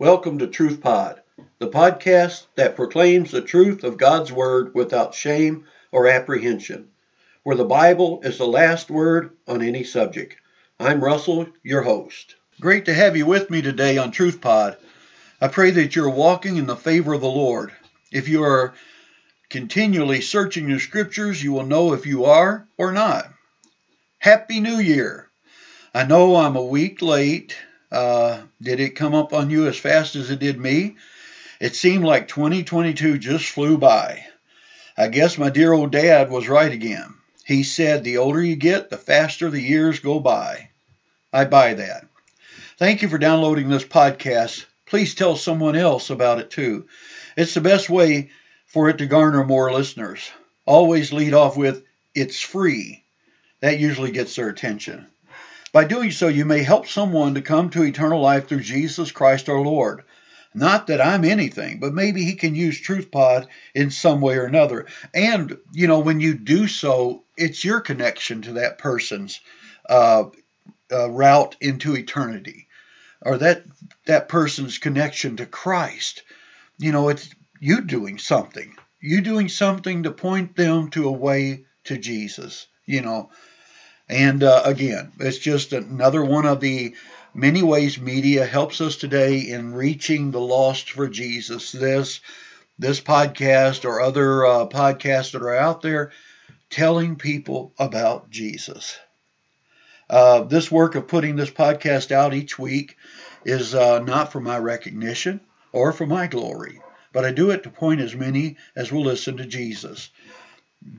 Welcome to Truth Pod, the podcast that proclaims the truth of God's Word without shame or apprehension, where the Bible is the last word on any subject. I'm Russell, your host. Great to have you with me today on Truth Pod. I pray that you're walking in the favor of the Lord. If you are continually searching your scriptures, you will know if you are or not. Happy New Year! I know I'm a week late uh, did it come up on you as fast as it did me? It seemed like 2022 just flew by. I guess my dear old dad was right again. He said the older you get, the faster the years go by. I buy that. Thank you for downloading this podcast. Please tell someone else about it too. It's the best way for it to garner more listeners. Always lead off with, it's free. That usually gets their attention. By doing so, you may help someone to come to eternal life through Jesus Christ our Lord. Not that I'm anything, but maybe he can use TruthPod in some way or another. And, you know, when you do so, it's your connection to that person's uh, uh, route into eternity or that that person's connection to Christ. You know, it's you doing something. You doing something to point them to a way to Jesus. You know, and uh, again, it's just another one of the many ways media helps us today in reaching the lost for Jesus. This this podcast or other uh, podcasts that are out there telling people about Jesus. Uh, this work of putting this podcast out each week is uh, not for my recognition or for my glory, but I do it to point as many as will listen to Jesus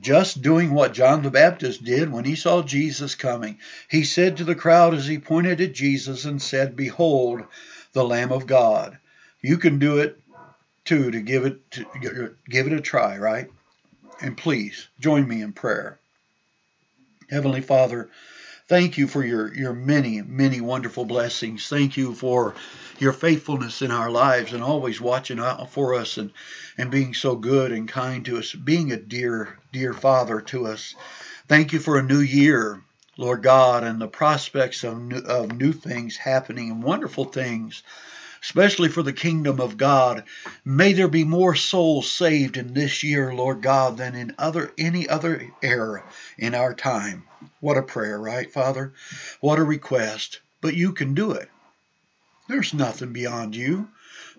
just doing what John the Baptist did when he saw Jesus coming. He said to the crowd as he pointed at Jesus and said, Behold, the Lamb of God. You can do it too to give it to give it a try, right? And please join me in prayer. Heavenly Father, thank you for your, your many, many wonderful blessings. Thank you for your faithfulness in our lives and always watching out for us and, and being so good and kind to us, being a dear, dear Father to us. Thank you for a new year, Lord God, and the prospects of new, of new things happening and wonderful things especially for the kingdom of God. May there be more souls saved in this year, Lord God, than in other any other era in our time. What a prayer, right, Father? What a request. But you can do it. There's nothing beyond you.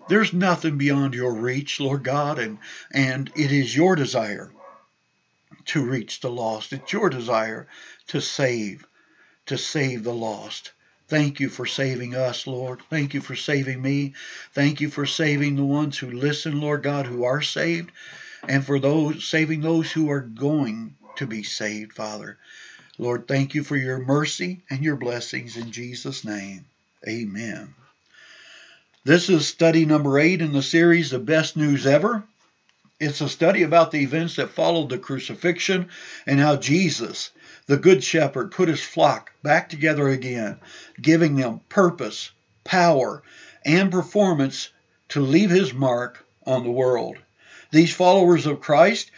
There's nothing beyond your reach, Lord God, and, and it is your desire to reach the lost. It's your desire to save, to save the lost. Thank you for saving us, Lord. Thank you for saving me. Thank you for saving the ones who listen, Lord God, who are saved, and for those saving those who are going to be saved, Father. Lord, thank you for your mercy and your blessings in Jesus' name. Amen. This is study number eight in the series, The Best News Ever. It's a study about the events that followed the crucifixion and how Jesus, the Good Shepherd, put his flock back together again, giving them purpose, power, and performance to leave his mark on the world. These followers of Christ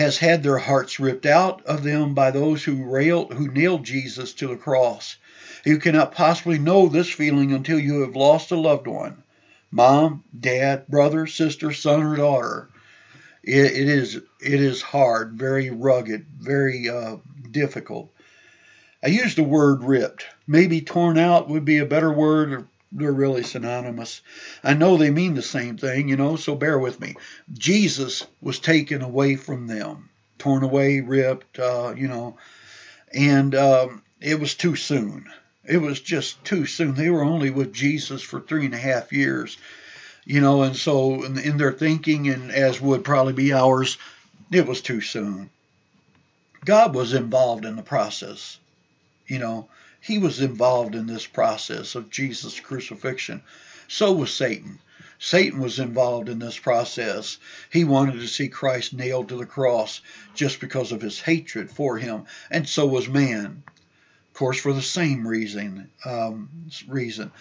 has had their hearts ripped out of them by those who railed, who nailed Jesus to the cross. You cannot possibly know this feeling until you have lost a loved one mom, dad, brother, sister, son, or daughter. it, it is it is hard, very rugged, very uh, difficult. I use the word ripped. Maybe torn out would be a better word. They're really synonymous. I know they mean the same thing, you know, so bear with me. Jesus was taken away from them, torn away, ripped, uh, you know, and um, it was too soon. It was just too soon. They were only with Jesus for three and a half years, you know, and so in, in their thinking, and as would probably be ours, it was too soon. God was involved in the process, you know. He was involved in this process of Jesus' crucifixion. So was Satan. Satan was involved in this process. He wanted to see Christ nailed to the cross just because of his hatred for him, and so was man Of course, for the same reason. Um, reason,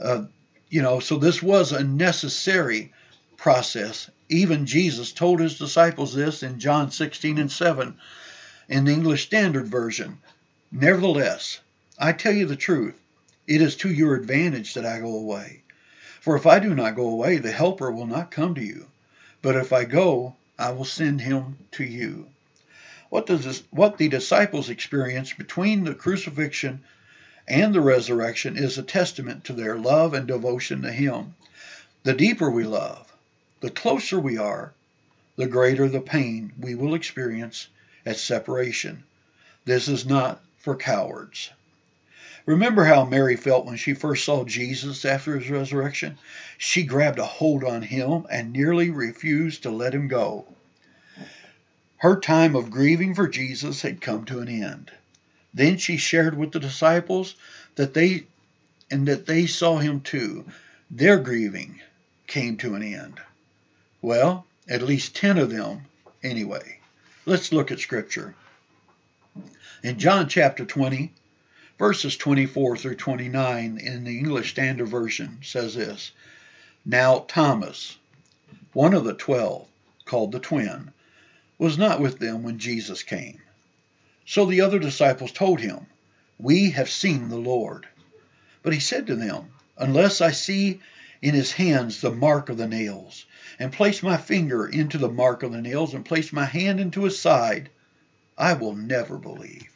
uh, you know. So this was a necessary process. Even Jesus told his disciples this in John 16 and 7 in the English Standard Version. Nevertheless, I tell you the truth. It is to your advantage that I go away. For if I do not go away, the Helper will not come to you. But if I go, I will send him to you. What, does what the disciples experienced between the crucifixion and the resurrection is a testament to their love and devotion to Him. The deeper we love, the closer we are, the greater the pain we will experience at separation. This is not for cowards. Remember how Mary felt when she first saw Jesus after his resurrection? She grabbed a hold on him and nearly refused to let him go. Her time of grieving for Jesus had come to an end. Then she shared with the disciples that they and that they saw him too. Their grieving came to an end. Well, at least 10 of them anyway. Let's look at scripture. In John chapter 20, verses 24 through 29 in the English Standard Version says this Now Thomas, one of the twelve, called the twin, was not with them when Jesus came. So the other disciples told him, We have seen the Lord. But he said to them, Unless I see in his hands the mark of the nails, and place my finger into the mark of the nails, and place my hand into his side, I will never believe.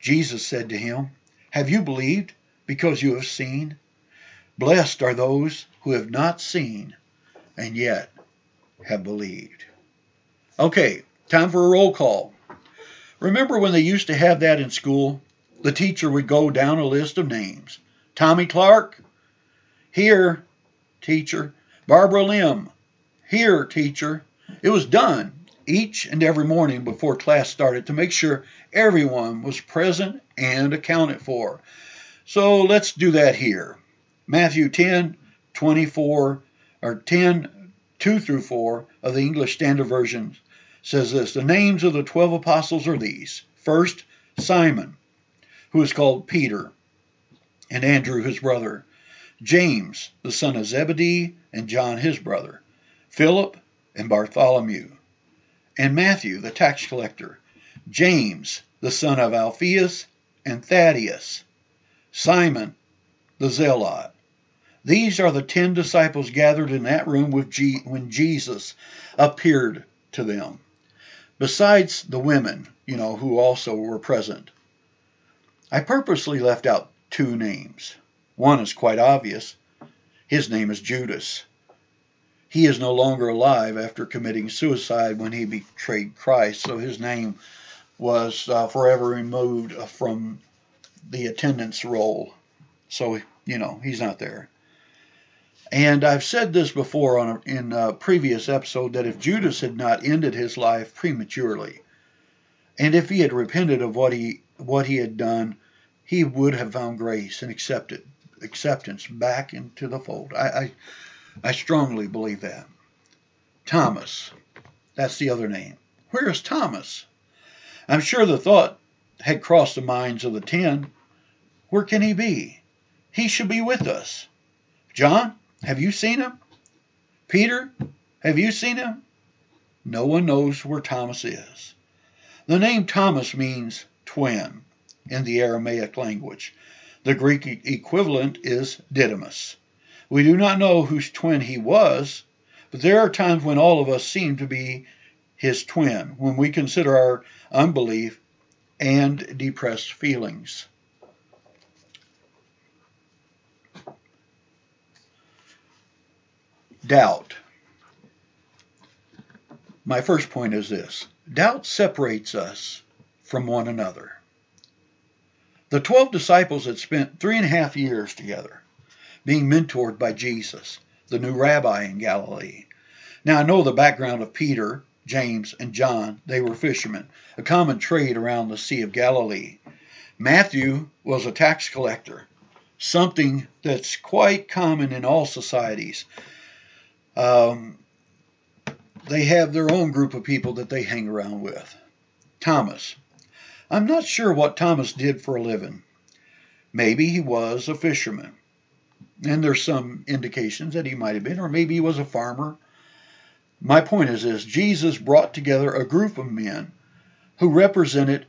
Jesus said to him, Have you believed because you have seen? Blessed are those who have not seen and yet have believed. Okay, time for a roll call. Remember when they used to have that in school? The teacher would go down a list of names. Tommy Clark? Here, teacher. Barbara Lim? Here, teacher. It was done each and every morning before class started to make sure everyone was present and accounted for. So let's do that here. Matthew 10, 24, or 10, 2 through 4 of the English Standard Version says this The names of the twelve apostles are these first, Simon, who is called Peter, and Andrew his brother, James, the son of Zebedee, and John his brother, Philip and Bartholomew, and Matthew, the tax collector, James, the son of Alphaeus, and Thaddeus, Simon, the zealot. These are the ten disciples gathered in that room with G- when Jesus appeared to them besides the women, you know, who also were present. I purposely left out two names. One is quite obvious. His name is Judas. He is no longer alive after committing suicide when he betrayed Christ, so his name was uh, forever removed from the attendance roll. So, you know, he's not there. And I've said this before on a, in a previous episode that if Judas had not ended his life prematurely, and if he had repented of what he what he had done, he would have found grace and accepted acceptance back into the fold. I, I, I strongly believe that. Thomas, that's the other name. Where is Thomas? I'm sure the thought had crossed the minds of the ten. Where can he be? He should be with us. John, have you seen him? Peter, have you seen him? No one knows where Thomas is. The name Thomas means twin in the Aramaic language. The Greek equivalent is Didymus. We do not know whose twin he was, but there are times when all of us seem to be his twin when we consider our unbelief and depressed feelings. Doubt. My first point is this doubt separates us from one another. The 12 disciples had spent three and a half years together, being mentored by Jesus, the new rabbi in Galilee. Now, I know the background of Peter, James, and John. They were fishermen, a common trade around the Sea of Galilee. Matthew was a tax collector. something that's quite common in all societies. Um, they have their own group of people that they hang around with. Thomas. I'm not sure what Thomas did for a living. Maybe he was a fisherman. And there's some indications that he might have been, or maybe he was a farmer. My point is this Jesus brought together a group of men who represented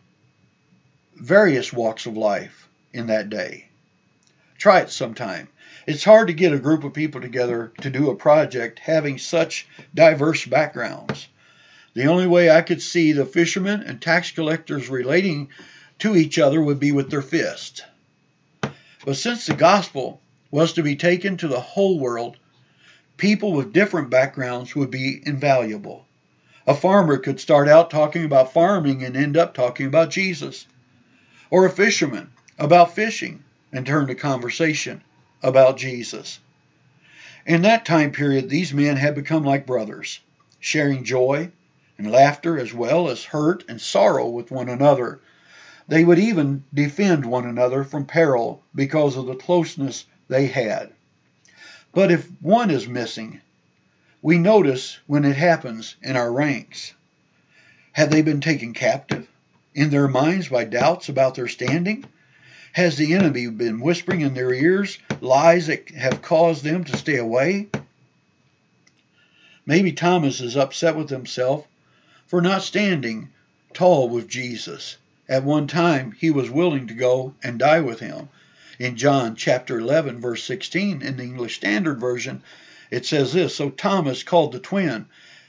various walks of life in that day. Try it sometime. It's hard to get a group of people together to do a project having such diverse backgrounds. The only way I could see the fishermen and tax collectors relating to each other would be with their fists. But since the gospel was to be taken to the whole world, people with different backgrounds would be invaluable. A farmer could start out talking about farming and end up talking about Jesus. Or a fisherman about fishing and turn the conversation about Jesus. In that time period, these men had become like brothers, sharing joy and laughter as well as hurt and sorrow with one another. They would even defend one another from peril because of the closeness they had. But if one is missing, we notice when it happens in our ranks. Have they been taken captive in their minds by doubts about their standing? Has the enemy been whispering in their ears lies that have caused them to stay away? Maybe Thomas is upset with himself for not standing tall with Jesus. At one time, he was willing to go and die with him. In John chapter 11, verse 16, in the English Standard Version, it says this So Thomas, called the twin,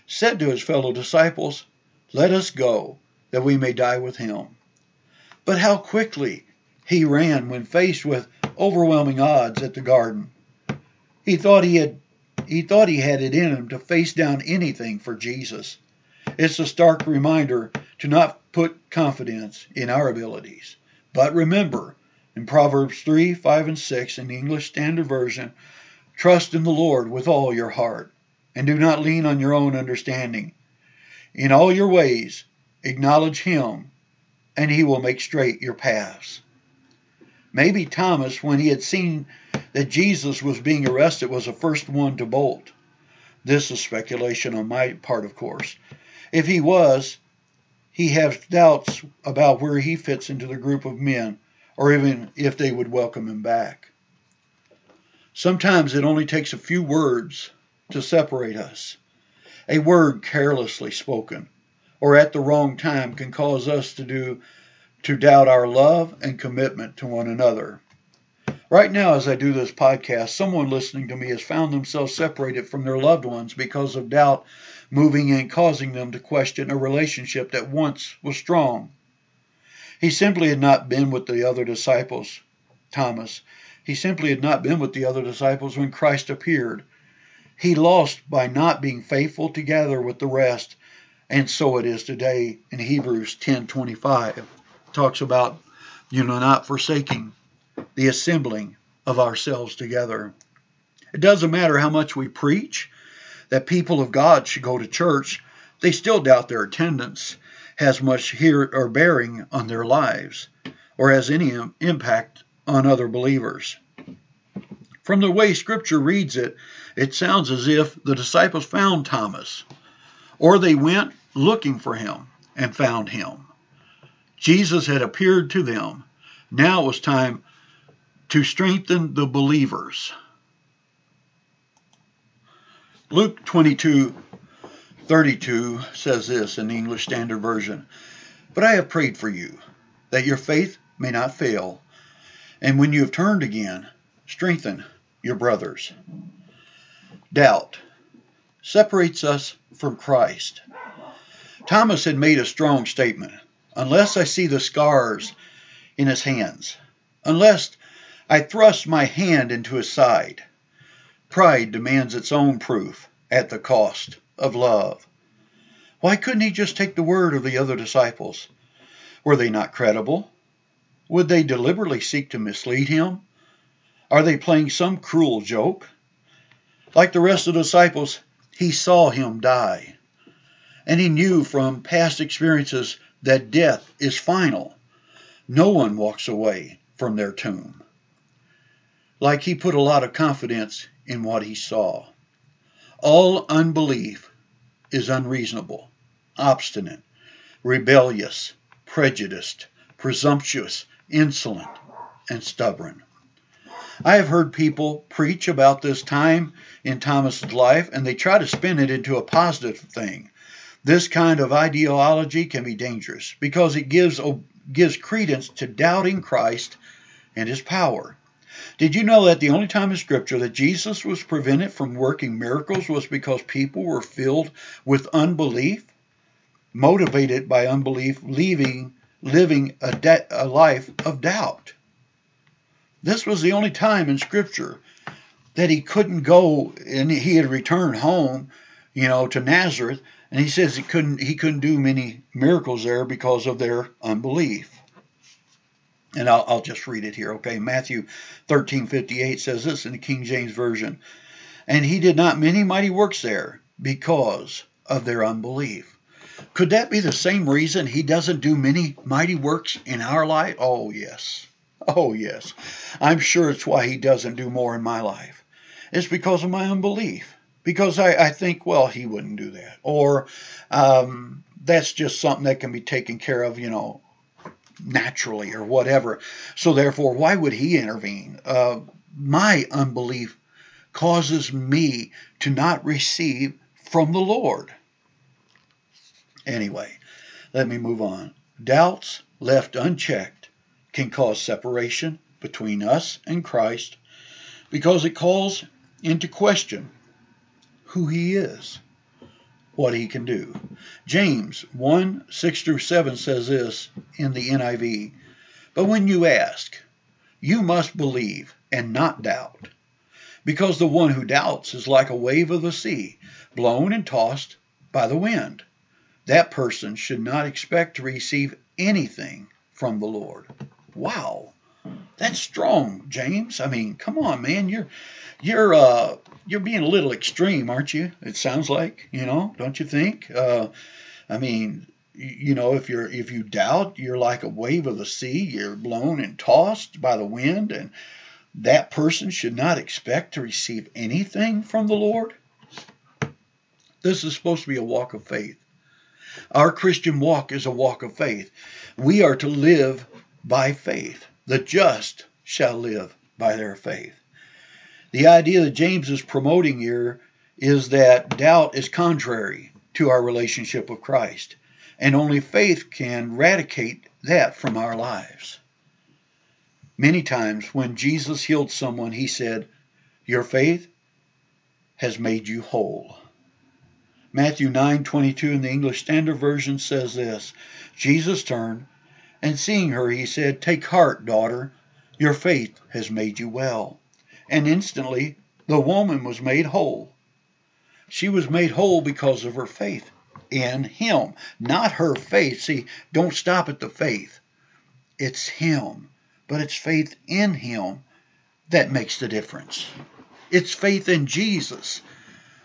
said to his fellow disciples, Let us go, that we may die with him. But how quickly he ran when faced with overwhelming odds at the garden. He thought he had he thought he had it in him to face down anything for Jesus. It's a stark reminder to not put confidence in our abilities. But remember, in Proverbs 3, 5, and 6 in the English Standard Version, trust in the Lord with all your heart, and do not lean on your own understanding. In all your ways, acknowledge Him, and He will make straight your paths. Maybe Thomas, when he had seen that Jesus was being arrested, was the first one to bolt. This is speculation on my part, of course. If he was, he has doubts about where he fits into the group of men, or even if they would welcome him back. Sometimes it only takes a few words to separate us. A word carelessly spoken, or at the wrong time, can cause us to do to doubt our love and commitment to one another. Right now, as I do this podcast, someone listening to me has found themselves separated from their loved ones because of doubt moving in, causing them to question a relationship that once was strong. He simply had not been with the other disciples, Thomas. He simply had not been with the other disciples when Christ appeared. He lost by not being faithful together with the rest, and so it is today in Hebrews 10:25 talks about, you know, not forsaking the assembling of ourselves together. It doesn't matter how much we preach that people of God should go to church, they still doubt their attendance has much here or bearing on their lives or has any impact on other believers. From the way Scripture reads it, it sounds as if the disciples found Thomas, or they went looking for him and found him. Jesus had appeared to them. Now it was time to strengthen the believers. Luke 22 32 says this in the English Standard Version But I have prayed for you, that your faith may not fail, and when you have turned again, strengthen your brothers. Doubt separates us from Christ. Thomas had made a strong statement unless I see the scars in his hands, unless I thrust my hand into his side. Pride demands its own proof at the cost of love. Why couldn't he just take the word of the other disciples? Were they not credible? Would they deliberately seek to mislead him? Are they playing some cruel joke? Like the rest of the disciples, he saw him die. And he knew from past experiences that death is final. No one walks away from their tomb. like he put a lot of confidence in what he saw. All unbelief is unreasonable, obstinate, rebellious, prejudiced, presumptuous, insolent, and stubborn. I have heard people preach about this time in Thomas's life and they try to spin it into a positive thing. This kind of ideology can be dangerous because it gives gives credence to doubting Christ and his power. Did you know that the only time in Scripture that Jesus was prevented from working miracles was because people were filled with unbelief, motivated by unbelief, leaving, living a, de- a life of doubt? This was the only time in Scripture that he couldn't go and he had returned home, you know, to Nazareth, and he says he couldn't he couldn't do many miracles there because of their unbelief. And I'll, I'll just read it here, okay? Matthew 13, 58 says this in the King James Version. And he did not many mighty works there because of their unbelief. Could that be the same reason he doesn't do many mighty works in our life? Oh, yes. Oh, yes. I'm sure it's why he doesn't do more in my life. It's because of my unbelief. Because I, I think, well, he wouldn't do that. Or um, that's just something that can be taken care of, you know, naturally or whatever. So therefore, why would he intervene? Uh, my unbelief causes me to not receive from the Lord. Anyway, let me move on. Doubts left unchecked can cause separation between us and Christ because it calls into question who he is what he can do. James 1 6 through 7 says this in the NIV But when you ask, you must believe and not doubt, because the one who doubts is like a wave of the sea, blown and tossed by the wind. That person should not expect to receive anything from the Lord. Wow. That's strong, James. I mean, come on, man. You're you're uh you're being a little extreme, aren't you? It sounds like, you know, don't you think? Uh, I mean, you know, if you're if you doubt, you're like a wave of the sea. You're blown and tossed by the wind, and that person should not expect to receive anything from the Lord. This is supposed to be a walk of faith. Our Christian walk is a walk of faith. We are to live by faith. The just shall live by their faith. The idea that James is promoting here is that doubt is contrary to our relationship with Christ, and only faith can eradicate that from our lives. Many times when Jesus healed someone, he said, Your faith has made you whole. Matthew 9:22 in the English Standard Version says this, Jesus turned and seeing her he said, "Take heart, daughter, your faith has made you well." and instantly the woman was made whole. She was made whole because of her faith in Him, not her faith. See, don't stop at the faith. It's Him, but it's faith in Him that makes the difference. It's faith in Jesus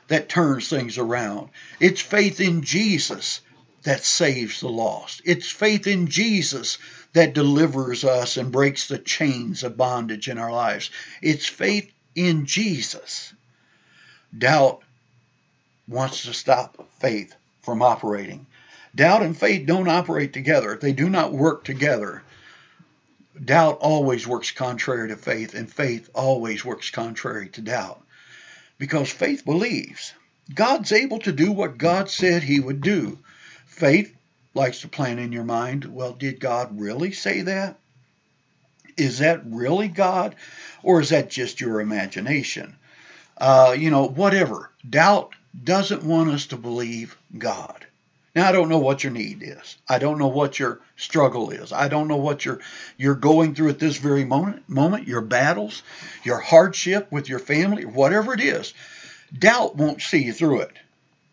that turns things around. It's faith in Jesus that saves the lost. It's faith in Jesus that delivers us and breaks the chains of bondage in our lives. It's faith in Jesus. Doubt wants to stop faith from operating. Doubt and faith don't operate together, they do not work together. Doubt always works contrary to faith, and faith always works contrary to doubt. Because faith believes. God's able to do what God said he would do. Faith likes to plan in your mind, well, did God really say that? Is that really God? Or is that just your imagination? Uh, you know, whatever. Doubt doesn't want us to believe God. Now I don't know what your need is. I don't know what your struggle is. I don't know what you're you're going through at this very moment, moment, your battles, your hardship with your family, whatever it is. Doubt won't see you through it.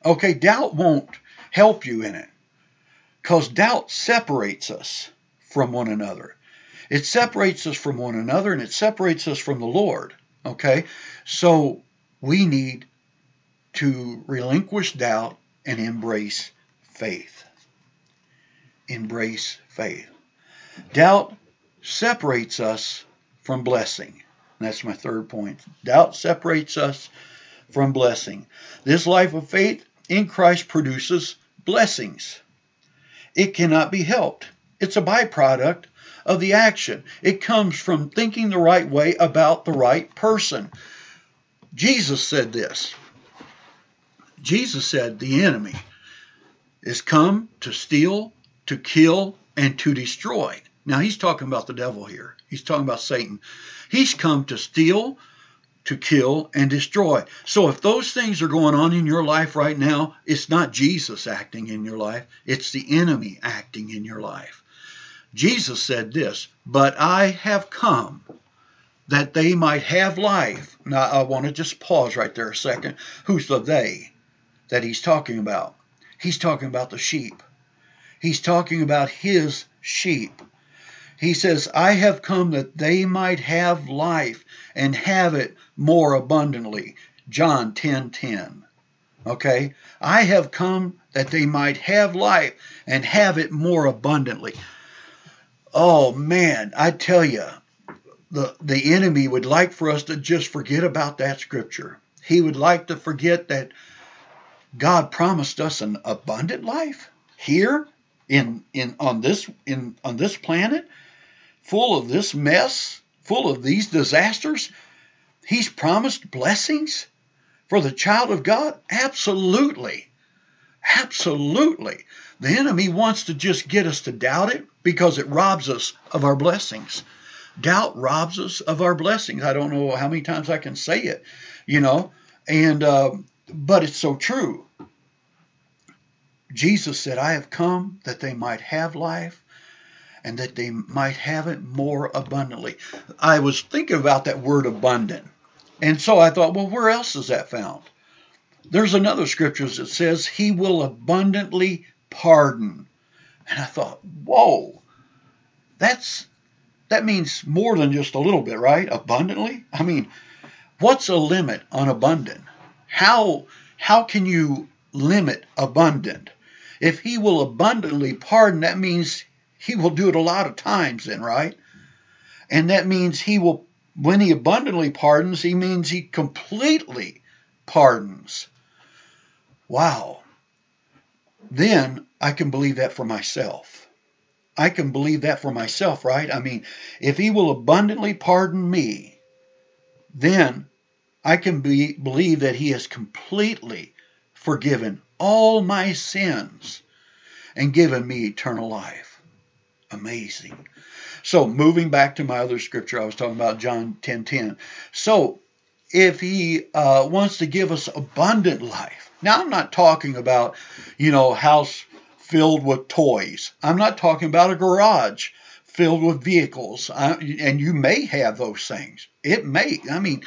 Okay, doubt won't help you in it. Because doubt separates us from one another. It separates us from one another and it separates us from the Lord. Okay? So we need to relinquish doubt and embrace faith. Embrace faith. Doubt separates us from blessing. That's my third point. Doubt separates us from blessing. This life of faith in Christ produces blessings. It cannot be helped. It's a byproduct of the action. It comes from thinking the right way about the right person. Jesus said this. Jesus said, The enemy is come to steal, to kill, and to destroy. Now he's talking about the devil here. He's talking about Satan. He's come to steal, to kill, and destroy. So if those things are going on in your life right now, it's not Jesus acting in your life, it's the enemy acting in your life. Jesus said this, But I have come that they might have life. Now I want to just pause right there a second. Who's the they that he's talking about? He's talking about the sheep. He's talking about his sheep. He says, I have come that they might have life and have it more abundantly. John 10 10. Okay? I have come that they might have life and have it more abundantly. Oh man, I tell you, the, the enemy would like for us to just forget about that scripture. He would like to forget that God promised us an abundant life here in in on this in on this planet full of this mess, full of these disasters. He's promised blessings for the child of God? Absolutely. Absolutely. The enemy wants to just get us to doubt it because it robs us of our blessings. Doubt robs us of our blessings. I don't know how many times I can say it, you know, and uh, but it's so true. Jesus said, I have come that they might have life and that they might have it more abundantly. I was thinking about that word abundant. And so I thought, well, where else is that found? There's another scripture that says, He will abundantly pardon. And I thought, whoa, that's that means more than just a little bit, right? Abundantly? I mean, what's a limit on abundant? How how can you limit abundant? If he will abundantly pardon, that means he will do it a lot of times then, right? And that means he will when he abundantly pardons, he means he completely pardons. Wow. Then I can believe that for myself. I can believe that for myself, right? I mean, if he will abundantly pardon me, then I can be, believe that he has completely forgiven all my sins and given me eternal life. Amazing. So, moving back to my other scripture, I was talking about John 10 10. So, if he uh, wants to give us abundant life, now I'm not talking about, you know, house filled with toys. I'm not talking about a garage filled with vehicles. I, and you may have those things. It may. I mean,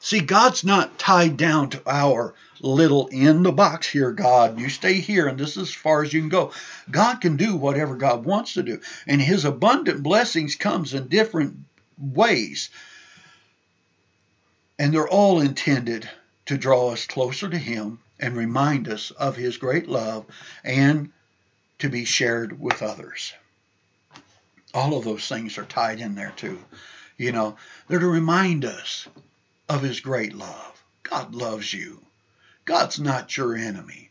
see, God's not tied down to our little in the box here, God. You stay here, and this is as far as you can go. God can do whatever God wants to do, and His abundant blessings comes in different ways, and they're all intended to draw us closer to Him and remind us of His great love and to be shared with others. All of those things are tied in there too. You know, they're to remind us of His great love. God loves you. God's not your enemy.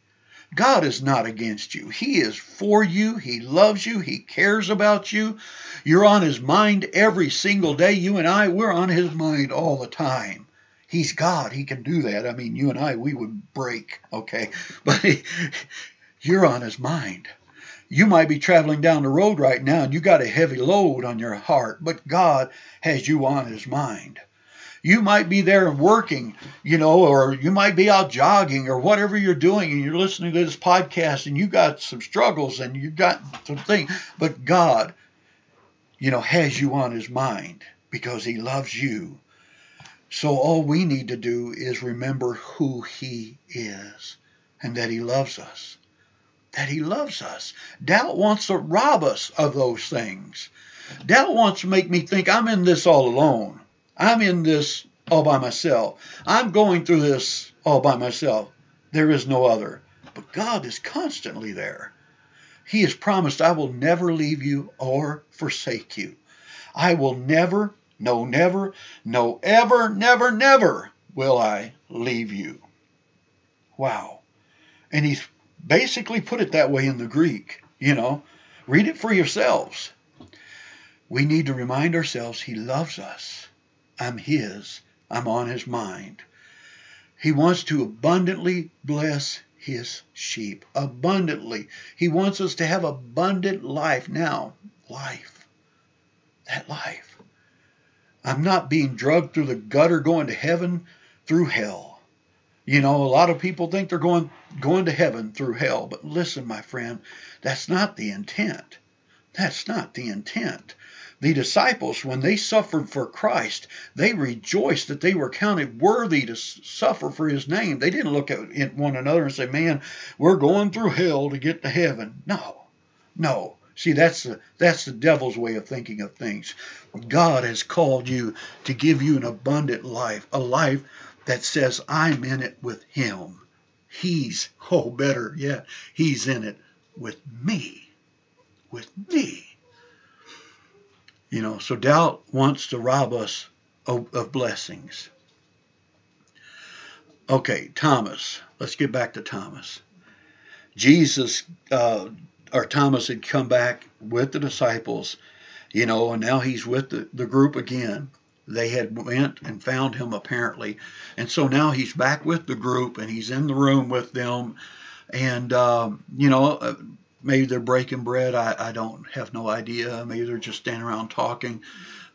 God is not against you. He is for you. He loves you. He cares about you. You're on His mind every single day. You and I, we're on His mind all the time. He's God. He can do that. I mean, you and I, we would break, okay? But he, you're on His mind. You might be traveling down the road right now and you got a heavy load on your heart, but God has you on His mind. You might be there and working, you know, or you might be out jogging or whatever you're doing and you're listening to this podcast and you got some struggles and you got some things. But God, you know, has you on his mind because he loves you. So all we need to do is remember who he is and that he loves us. That he loves us. Doubt wants to rob us of those things. Doubt wants to make me think I'm in this all alone. I'm in this all by myself. I'm going through this all by myself. There is no other. But God is constantly there. He has promised, I will never leave you or forsake you. I will never No, never, no, ever, never, never will I leave you. Wow. And he's basically put it that way in the Greek, you know. Read it for yourselves. We need to remind ourselves he loves us. I'm his. I'm on his mind. He wants to abundantly bless his sheep. Abundantly. He wants us to have abundant life. Now, life. That life. I'm not being drugged through the gutter going to heaven through hell. You know, a lot of people think they're going going to heaven through hell, but listen, my friend, that's not the intent. That's not the intent. The disciples, when they suffered for Christ, they rejoiced that they were counted worthy to suffer for his name. They didn't look at one another and say, Man, we're going through hell to get to heaven. No, no. See, that's the, that's the devil's way of thinking of things. God has called you to give you an abundant life, a life that says, I'm in it with him. He's, oh, better yet, he's in it with me. With me. You know, so doubt wants to rob us of, of blessings. Okay, Thomas. Let's get back to Thomas. Jesus, uh, or Thomas had come back with the disciples, you know, and now he's with the, the group again. They had went and found him apparently, and so now he's back with the group and he's in the room with them, and um, you know, uh, maybe they're breaking bread. I, I don't have no idea. Maybe they're just standing around talking.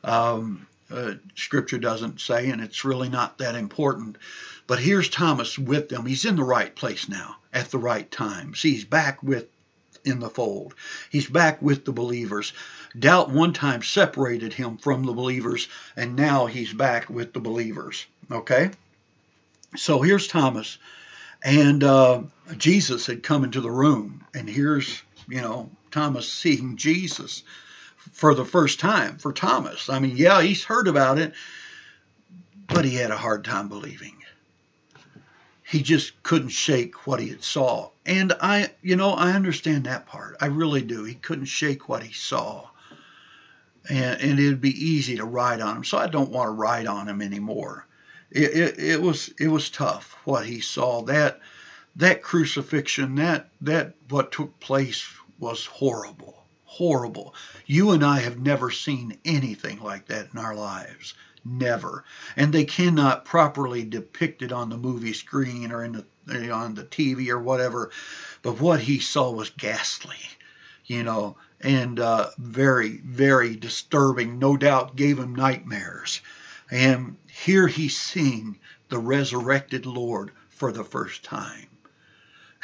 Um, uh, scripture doesn't say, and it's really not that important. But here's Thomas with them. He's in the right place now at the right time. See, he's back with in the fold. He's back with the believers. Doubt one time separated him from the believers, and now he's back with the believers. Okay? So here's Thomas and uh, Jesus had come into the room, and here's, you know, Thomas seeing Jesus for the first time for Thomas. I mean, yeah, he's heard about it, but he had a hard time believing. He just couldn't shake what he had saw. And I, you know, I understand that part. I really do. He couldn't shake what he saw. And, and it'd be easy to ride on him. So I don't want to ride on him anymore it, it, it was it was tough what he saw. That that crucifixion that that what took place was horrible horrible. You and i have never seen anything like that in our lives. Never. And they cannot properly depict it on the movie screen or in the on the tv or whatever but what he saw was ghastly you know and uh, very very disturbing no doubt gave him nightmares. And here he's seeing the resurrected Lord for the first time.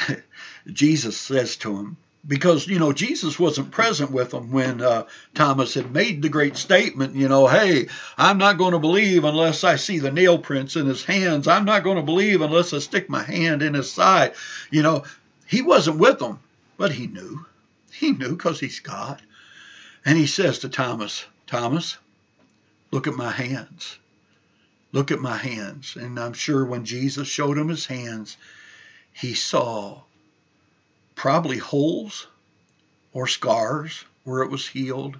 Jesus says to him, because you know Jesus wasn't present with them when uh, Thomas had made the great statement. You know, hey, I'm not going to believe unless I see the nail prints in his hands. I'm not going to believe unless I stick my hand in his side. You know, he wasn't with them, but he knew. He knew because he's God. And he says to Thomas, Thomas, look at my hands. Look at my hands. And I'm sure when Jesus showed him his hands, he saw probably holes or scars where it was healed.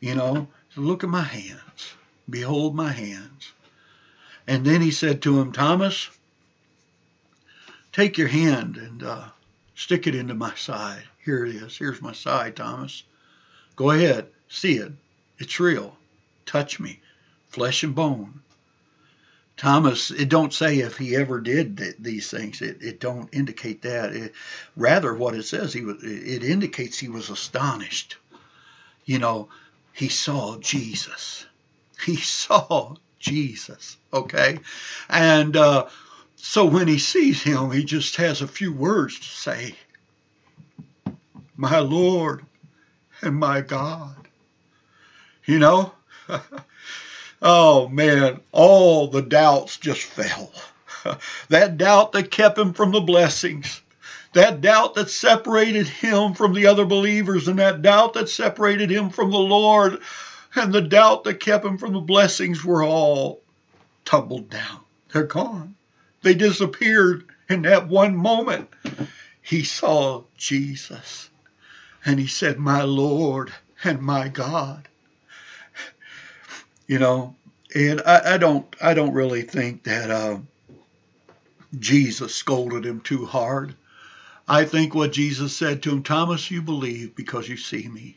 You know, look at my hands. Behold my hands. And then he said to him, Thomas, take your hand and uh, stick it into my side. Here it is. Here's my side, Thomas. Go ahead. See it. It's real. Touch me. Flesh and bone. Thomas, it don't say if he ever did th- these things. It, it don't indicate that. It, rather, what it says, he was, it indicates he was astonished. You know, he saw Jesus. He saw Jesus. Okay, and uh, so when he sees him, he just has a few words to say. My Lord and my God. You know. Oh man, all the doubts just fell. that doubt that kept him from the blessings, that doubt that separated him from the other believers, and that doubt that separated him from the Lord, and the doubt that kept him from the blessings were all tumbled down. They're gone. They disappeared in that one moment. He saw Jesus and he said, My Lord and my God. You know, and I, I don't I don't really think that uh, Jesus scolded him too hard. I think what Jesus said to him, Thomas, you believe because you see me.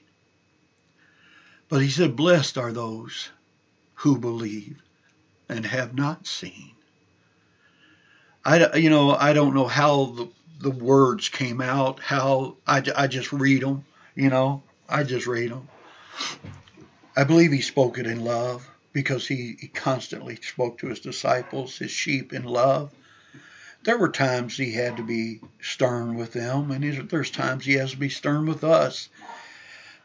But he said, Blessed are those who believe and have not seen. I, you know, I don't know how the, the words came out, how I, I just read them, you know, I just read them. I believe he spoke it in love because he, he constantly spoke to his disciples, his sheep in love there were times he had to be stern with them, and there's times he has to be stern with us.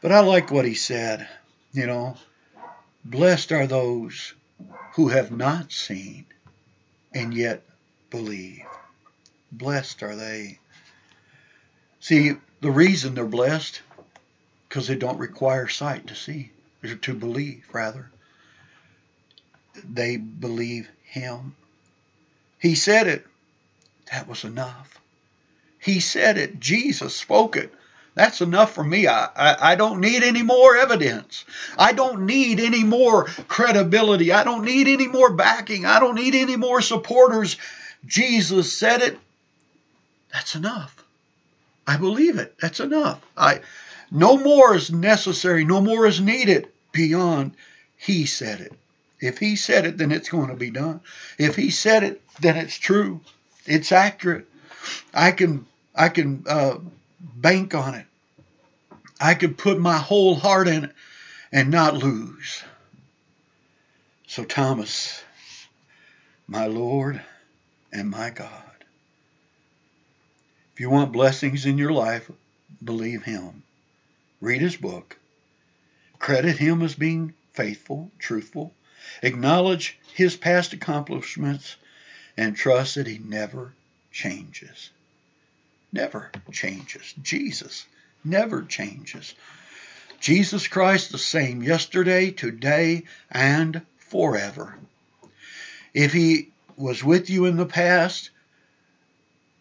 But I like what he said. You know, blessed are those who have not seen and yet believe. Blessed are they. See, the reason they're blessed because they don't require sight to see, to believe, rather. They believe him. He said it that was enough. He said it. Jesus spoke it. That's enough for me. I, I, I, don't need any more evidence. I don't need any more credibility. I don't need any more backing. I don't need any more supporters. Jesus said it. That's enough. I believe it. That's enough. I no more is necessary, no more is needed beyond he said it. If he said it, then it's going to be done. If he said it, then it's true. It's accurate. I can I can uh, bank on it. I can put my whole heart in it and not lose. So Thomas, my Lord and my God. If you want blessings in your life, believe him. Read his book. Credit him as being faithful, truthful. Acknowledge his past accomplishments and trust that He never changes. Never changes. Jesus never changes. Jesus Christ the same yesterday, today, and forever. If He was with you in the past,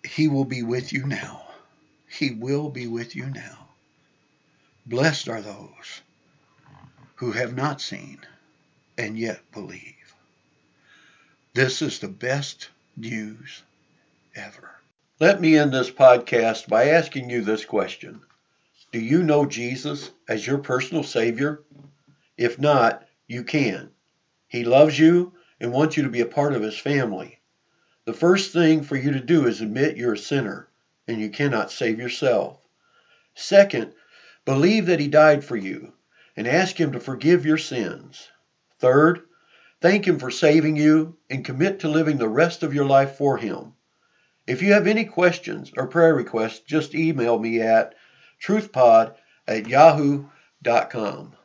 He will be with you now. He will be with you now. Blessed are those who have not seen and yet believe. This is the best news ever. Let me end this podcast by asking you this question Do you know Jesus as your personal Savior? If not, you can. He loves you and wants you to be a part of His family. The first thing for you to do is admit you're a sinner and you cannot save yourself. Second, believe that He died for you and ask Him to forgive your sins. Third, Thank Him for saving you and commit to living the rest of your life for Him. If you have any questions or prayer requests, just email me at truthpod at yahoo.com.